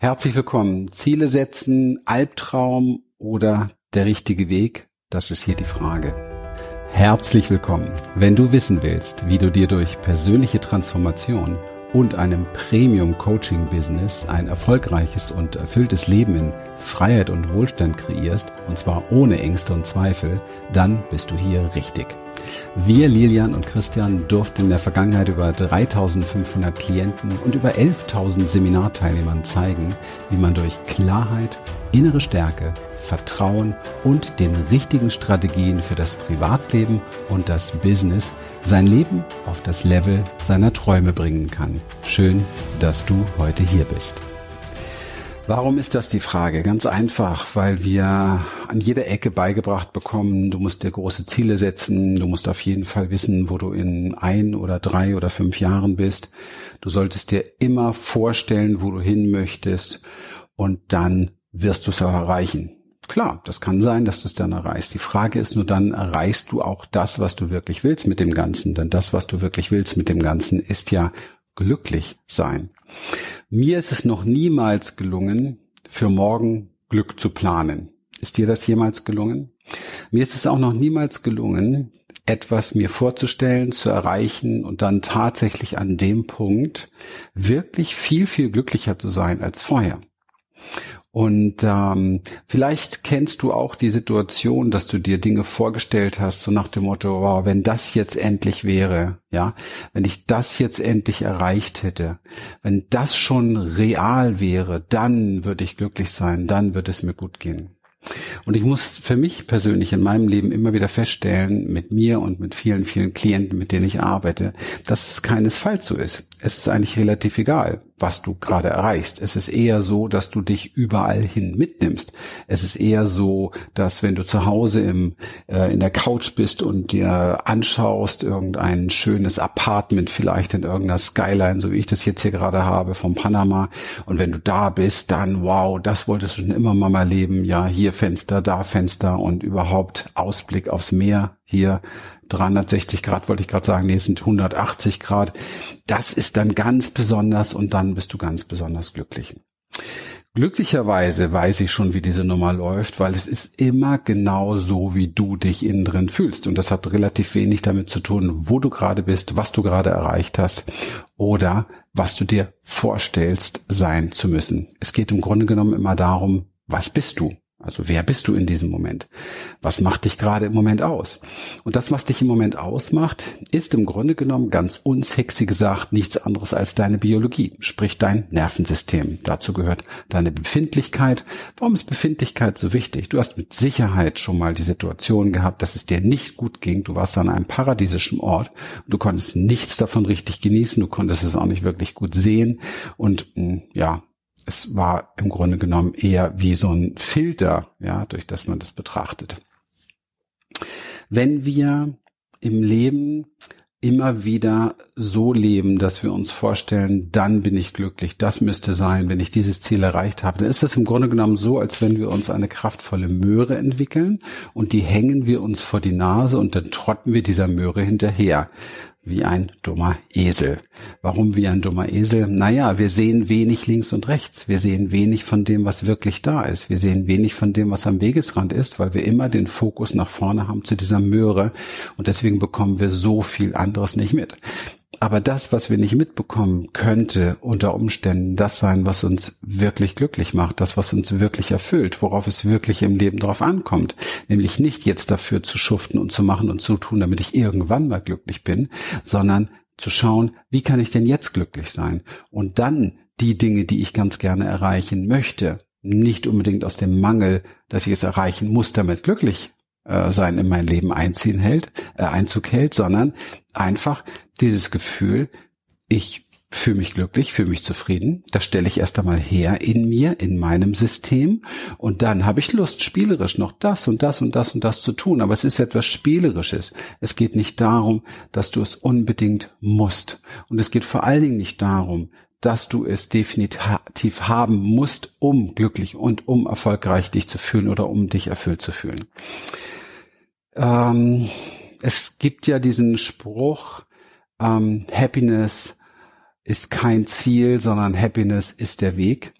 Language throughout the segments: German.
Herzlich willkommen. Ziele setzen, Albtraum oder der richtige Weg? Das ist hier die Frage. Herzlich willkommen. Wenn du wissen willst, wie du dir durch persönliche Transformation und einem Premium-Coaching-Business ein erfolgreiches und erfülltes Leben in Freiheit und Wohlstand kreierst, und zwar ohne Ängste und Zweifel, dann bist du hier richtig. Wir, Lilian und Christian, durften in der Vergangenheit über 3500 Klienten und über 11.000 Seminarteilnehmern zeigen, wie man durch Klarheit, innere Stärke, Vertrauen und den richtigen Strategien für das Privatleben und das Business sein Leben auf das Level seiner Träume bringen kann. Schön, dass du heute hier bist. Warum ist das die Frage? Ganz einfach, weil wir an jeder Ecke beigebracht bekommen, du musst dir große Ziele setzen, du musst auf jeden Fall wissen, wo du in ein oder drei oder fünf Jahren bist. Du solltest dir immer vorstellen, wo du hin möchtest und dann wirst du es auch erreichen. Klar, das kann sein, dass du es dann erreichst. Die Frage ist nur dann, erreichst du auch das, was du wirklich willst mit dem Ganzen? Denn das, was du wirklich willst mit dem Ganzen, ist ja glücklich sein. Mir ist es noch niemals gelungen, für morgen Glück zu planen. Ist dir das jemals gelungen? Mir ist es auch noch niemals gelungen, etwas mir vorzustellen, zu erreichen und dann tatsächlich an dem Punkt wirklich viel, viel glücklicher zu sein als vorher. Und ähm, vielleicht kennst du auch die Situation, dass du dir Dinge vorgestellt hast, so nach dem Motto, wow, wenn das jetzt endlich wäre, ja, wenn ich das jetzt endlich erreicht hätte, wenn das schon real wäre, dann würde ich glücklich sein, dann würde es mir gut gehen. Und ich muss für mich persönlich in meinem Leben immer wieder feststellen, mit mir und mit vielen, vielen Klienten, mit denen ich arbeite, dass es keinesfalls so ist. Es ist eigentlich relativ egal, was du gerade erreichst. Es ist eher so, dass du dich überall hin mitnimmst. Es ist eher so, dass wenn du zu Hause im, äh, in der Couch bist und dir anschaust, irgendein schönes Apartment vielleicht in irgendeiner Skyline, so wie ich das jetzt hier gerade habe, vom Panama, und wenn du da bist, dann wow, das wolltest du schon immer mal erleben. Ja, hier Fenster, da Fenster und überhaupt Ausblick aufs Meer. Hier 360 Grad wollte ich gerade sagen, nee, sind 180 Grad. Das ist dann ganz besonders und dann bist du ganz besonders glücklich. Glücklicherweise weiß ich schon, wie diese Nummer läuft, weil es ist immer genau so, wie du dich innen drin fühlst. Und das hat relativ wenig damit zu tun, wo du gerade bist, was du gerade erreicht hast oder was du dir vorstellst sein zu müssen. Es geht im Grunde genommen immer darum, was bist du? Also wer bist du in diesem Moment? Was macht dich gerade im Moment aus? Und das, was dich im Moment ausmacht, ist im Grunde genommen ganz unsexy gesagt nichts anderes als deine Biologie, sprich dein Nervensystem. Dazu gehört deine Befindlichkeit. Warum ist Befindlichkeit so wichtig? Du hast mit Sicherheit schon mal die Situation gehabt, dass es dir nicht gut ging. Du warst an einem paradiesischen Ort. Du konntest nichts davon richtig genießen. Du konntest es auch nicht wirklich gut sehen. Und hm, ja, es war im Grunde genommen eher wie so ein Filter, ja, durch das man das betrachtet. Wenn wir im Leben immer wieder so leben, dass wir uns vorstellen, dann bin ich glücklich, das müsste sein, wenn ich dieses Ziel erreicht habe, dann ist das im Grunde genommen so, als wenn wir uns eine kraftvolle Möhre entwickeln und die hängen wir uns vor die Nase und dann trotten wir dieser Möhre hinterher wie ein dummer Esel. Warum wie ein dummer Esel? Naja, wir sehen wenig links und rechts. Wir sehen wenig von dem, was wirklich da ist. Wir sehen wenig von dem, was am Wegesrand ist, weil wir immer den Fokus nach vorne haben zu dieser Möhre und deswegen bekommen wir so viel anderes nicht mit. Aber das, was wir nicht mitbekommen, könnte unter Umständen das sein, was uns wirklich glücklich macht, das, was uns wirklich erfüllt, worauf es wirklich im Leben drauf ankommt. Nämlich nicht jetzt dafür zu schuften und zu machen und zu tun, damit ich irgendwann mal glücklich bin, sondern zu schauen, wie kann ich denn jetzt glücklich sein? Und dann die Dinge, die ich ganz gerne erreichen möchte, nicht unbedingt aus dem Mangel, dass ich es erreichen muss, damit glücklich äh, sein in mein Leben einziehen hält, äh, Einzug hält, sondern einfach dieses Gefühl, ich fühle mich glücklich, fühle mich zufrieden. Das stelle ich erst einmal her in mir, in meinem System. Und dann habe ich Lust, spielerisch noch das und das und das und das zu tun. Aber es ist etwas Spielerisches. Es geht nicht darum, dass du es unbedingt musst. Und es geht vor allen Dingen nicht darum, dass du es definitiv haben musst, um glücklich und um erfolgreich dich zu fühlen oder um dich erfüllt zu fühlen. Ähm, es gibt ja diesen Spruch, ähm, Happiness ist kein Ziel, sondern Happiness ist der Weg.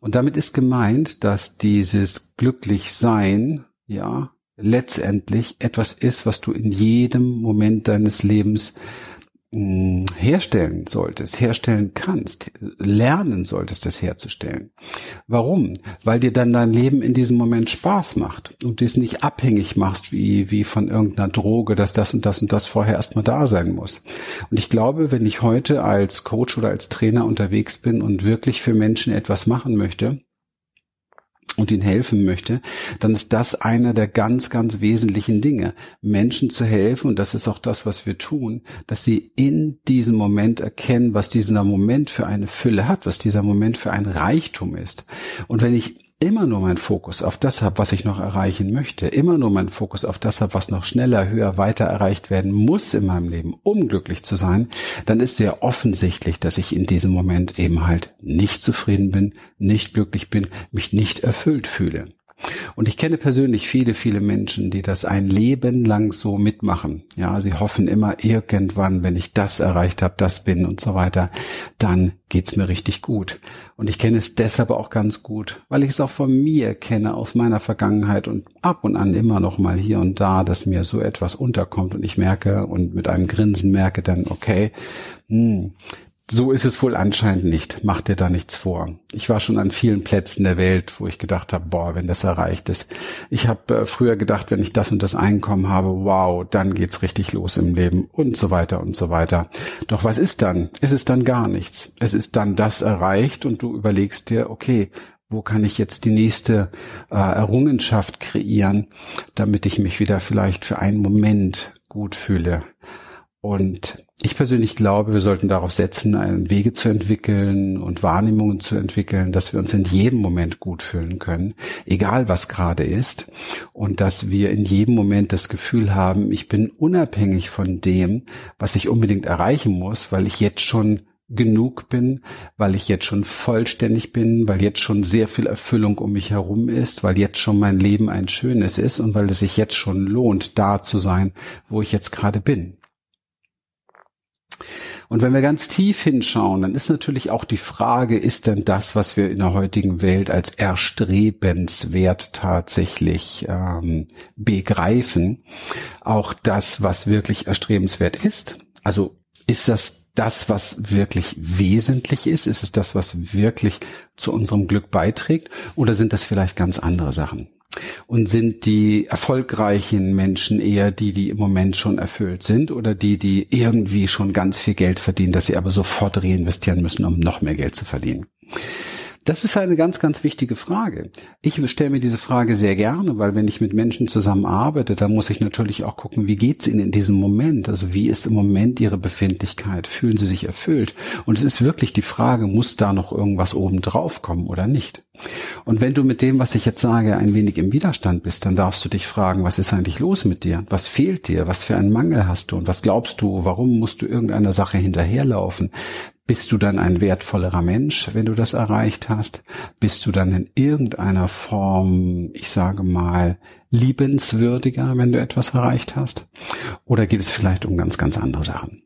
Und damit ist gemeint, dass dieses Glücklichsein, ja, letztendlich etwas ist, was du in jedem Moment deines Lebens herstellen solltest, herstellen kannst, lernen solltest, das herzustellen. Warum? Weil dir dann dein Leben in diesem Moment Spaß macht und du es nicht abhängig machst wie, wie von irgendeiner Droge, dass das und das und das vorher erstmal da sein muss. Und ich glaube, wenn ich heute als Coach oder als Trainer unterwegs bin und wirklich für Menschen etwas machen möchte, und ihnen helfen möchte, dann ist das einer der ganz, ganz wesentlichen Dinge. Menschen zu helfen, und das ist auch das, was wir tun, dass sie in diesem Moment erkennen, was dieser Moment für eine Fülle hat, was dieser Moment für ein Reichtum ist. Und wenn ich immer nur meinen Fokus auf das habe, was ich noch erreichen möchte, immer nur meinen Fokus auf das habe, was noch schneller, höher, weiter erreicht werden muss in meinem Leben, um glücklich zu sein, dann ist sehr offensichtlich, dass ich in diesem Moment eben halt nicht zufrieden bin, nicht glücklich bin, mich nicht erfüllt fühle. Und ich kenne persönlich viele, viele Menschen, die das ein Leben lang so mitmachen. Ja, sie hoffen immer irgendwann, wenn ich das erreicht habe, das bin und so weiter, dann geht's mir richtig gut. Und ich kenne es deshalb auch ganz gut, weil ich es auch von mir kenne aus meiner Vergangenheit und ab und an immer noch mal hier und da, dass mir so etwas unterkommt und ich merke und mit einem Grinsen merke dann, okay, hm, so ist es wohl anscheinend nicht. Mach dir da nichts vor. Ich war schon an vielen Plätzen der Welt, wo ich gedacht habe, boah, wenn das erreicht ist. Ich habe äh, früher gedacht, wenn ich das und das Einkommen habe, wow, dann geht's richtig los im Leben und so weiter und so weiter. Doch was ist dann? Es ist dann gar nichts. Es ist dann das erreicht und du überlegst dir, okay, wo kann ich jetzt die nächste äh, Errungenschaft kreieren, damit ich mich wieder vielleicht für einen Moment gut fühle. Und ich persönlich glaube, wir sollten darauf setzen, Wege zu entwickeln und Wahrnehmungen zu entwickeln, dass wir uns in jedem Moment gut fühlen können, egal was gerade ist. Und dass wir in jedem Moment das Gefühl haben, ich bin unabhängig von dem, was ich unbedingt erreichen muss, weil ich jetzt schon genug bin, weil ich jetzt schon vollständig bin, weil jetzt schon sehr viel Erfüllung um mich herum ist, weil jetzt schon mein Leben ein schönes ist und weil es sich jetzt schon lohnt, da zu sein, wo ich jetzt gerade bin. Und wenn wir ganz tief hinschauen, dann ist natürlich auch die Frage, ist denn das, was wir in der heutigen Welt als erstrebenswert tatsächlich ähm, begreifen, auch das, was wirklich erstrebenswert ist? Also ist das das, was wirklich wesentlich ist? Ist es das, was wirklich zu unserem Glück beiträgt? Oder sind das vielleicht ganz andere Sachen? Und sind die erfolgreichen Menschen eher die, die im Moment schon erfüllt sind oder die, die irgendwie schon ganz viel Geld verdienen, dass sie aber sofort reinvestieren müssen, um noch mehr Geld zu verdienen? Das ist eine ganz, ganz wichtige Frage. Ich stelle mir diese Frage sehr gerne, weil wenn ich mit Menschen zusammenarbeite, dann muss ich natürlich auch gucken, wie geht's ihnen in diesem Moment? Also wie ist im Moment ihre Befindlichkeit? Fühlen sie sich erfüllt? Und es ist wirklich die Frage, muss da noch irgendwas oben drauf kommen oder nicht? Und wenn du mit dem, was ich jetzt sage, ein wenig im Widerstand bist, dann darfst du dich fragen, was ist eigentlich los mit dir? Was fehlt dir? Was für einen Mangel hast du? Und was glaubst du? Warum musst du irgendeiner Sache hinterherlaufen? Bist du dann ein wertvollerer Mensch, wenn du das erreicht hast? Bist du dann in irgendeiner Form, ich sage mal, liebenswürdiger, wenn du etwas erreicht hast? Oder geht es vielleicht um ganz, ganz andere Sachen?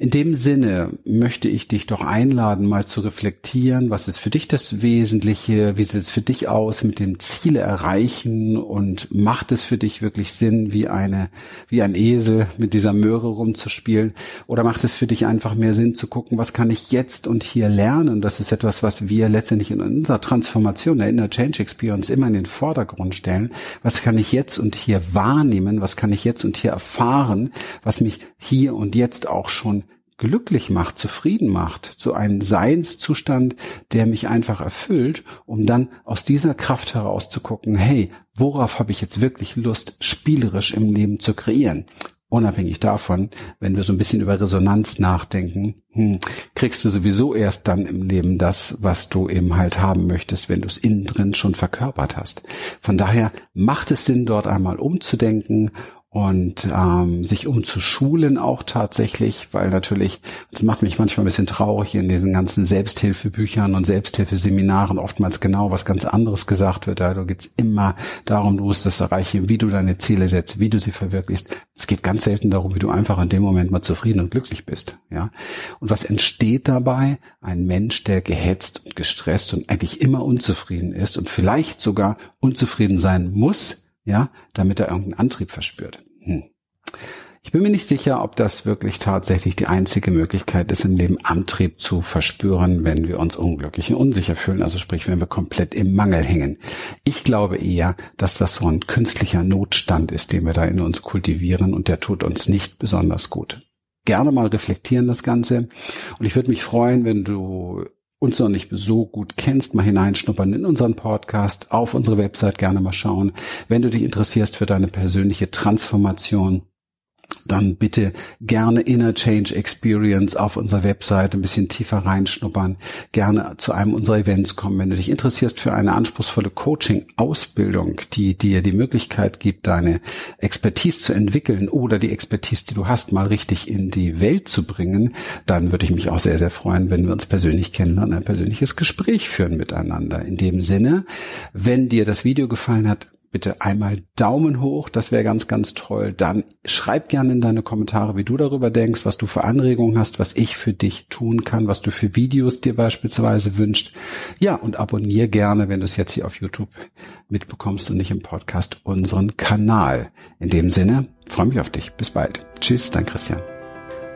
In dem Sinne möchte ich dich doch einladen, mal zu reflektieren, was ist für dich das Wesentliche, wie sieht es für dich aus mit dem Ziele erreichen und macht es für dich wirklich Sinn, wie eine, wie ein Esel mit dieser Möhre rumzuspielen oder macht es für dich einfach mehr Sinn zu gucken, was kann ich jetzt und hier lernen? Das ist etwas, was wir letztendlich in unserer Transformation, der Inner Change Experience immer in den Vordergrund stellen. Was kann ich jetzt und hier wahrnehmen? Was kann ich jetzt und hier erfahren, was mich hier und jetzt auch schon glücklich macht, zufrieden macht, zu einem Seinszustand, der mich einfach erfüllt, um dann aus dieser Kraft heraus zu gucken, hey, worauf habe ich jetzt wirklich Lust, spielerisch im Leben zu kreieren? Unabhängig davon, wenn wir so ein bisschen über Resonanz nachdenken, hm, kriegst du sowieso erst dann im Leben das, was du eben halt haben möchtest, wenn du es innen drin schon verkörpert hast. Von daher macht es Sinn, dort einmal umzudenken und ähm, sich umzuschulen auch tatsächlich, weil natürlich, das macht mich manchmal ein bisschen traurig in diesen ganzen Selbsthilfebüchern und Selbsthilfeseminaren oftmals genau was ganz anderes gesagt wird. Da geht immer darum, du musst das erreichen, wie du deine Ziele setzt, wie du sie verwirklichst. Es geht ganz selten darum, wie du einfach in dem Moment mal zufrieden und glücklich bist. Ja. Und was entsteht dabei? Ein Mensch, der gehetzt und gestresst und eigentlich immer unzufrieden ist und vielleicht sogar unzufrieden sein muss, ja, damit er irgendeinen Antrieb verspürt. Hm. Ich bin mir nicht sicher, ob das wirklich tatsächlich die einzige Möglichkeit ist, im Leben Antrieb zu verspüren, wenn wir uns unglücklich und unsicher fühlen, also sprich, wenn wir komplett im Mangel hängen. Ich glaube eher, dass das so ein künstlicher Notstand ist, den wir da in uns kultivieren und der tut uns nicht besonders gut. Gerne mal reflektieren das Ganze und ich würde mich freuen, wenn du uns noch nicht so gut kennst, mal hineinschnuppern in unseren Podcast, auf unsere Website gerne mal schauen. Wenn du dich interessierst für deine persönliche Transformation, dann bitte gerne Inner Change Experience auf unserer Website ein bisschen tiefer reinschnuppern, gerne zu einem unserer Events kommen. Wenn du dich interessierst für eine anspruchsvolle Coaching-Ausbildung, die dir die Möglichkeit gibt, deine Expertise zu entwickeln oder die Expertise, die du hast, mal richtig in die Welt zu bringen, dann würde ich mich auch sehr, sehr freuen, wenn wir uns persönlich kennenlernen, ein persönliches Gespräch führen miteinander. In dem Sinne, wenn dir das Video gefallen hat, bitte einmal Daumen hoch, das wäre ganz, ganz toll. Dann schreib gerne in deine Kommentare, wie du darüber denkst, was du für Anregungen hast, was ich für dich tun kann, was du für Videos dir beispielsweise wünscht. Ja, und abonniere gerne, wenn du es jetzt hier auf YouTube mitbekommst und nicht im Podcast, unseren Kanal. In dem Sinne, freue mich auf dich. Bis bald. Tschüss, dein Christian.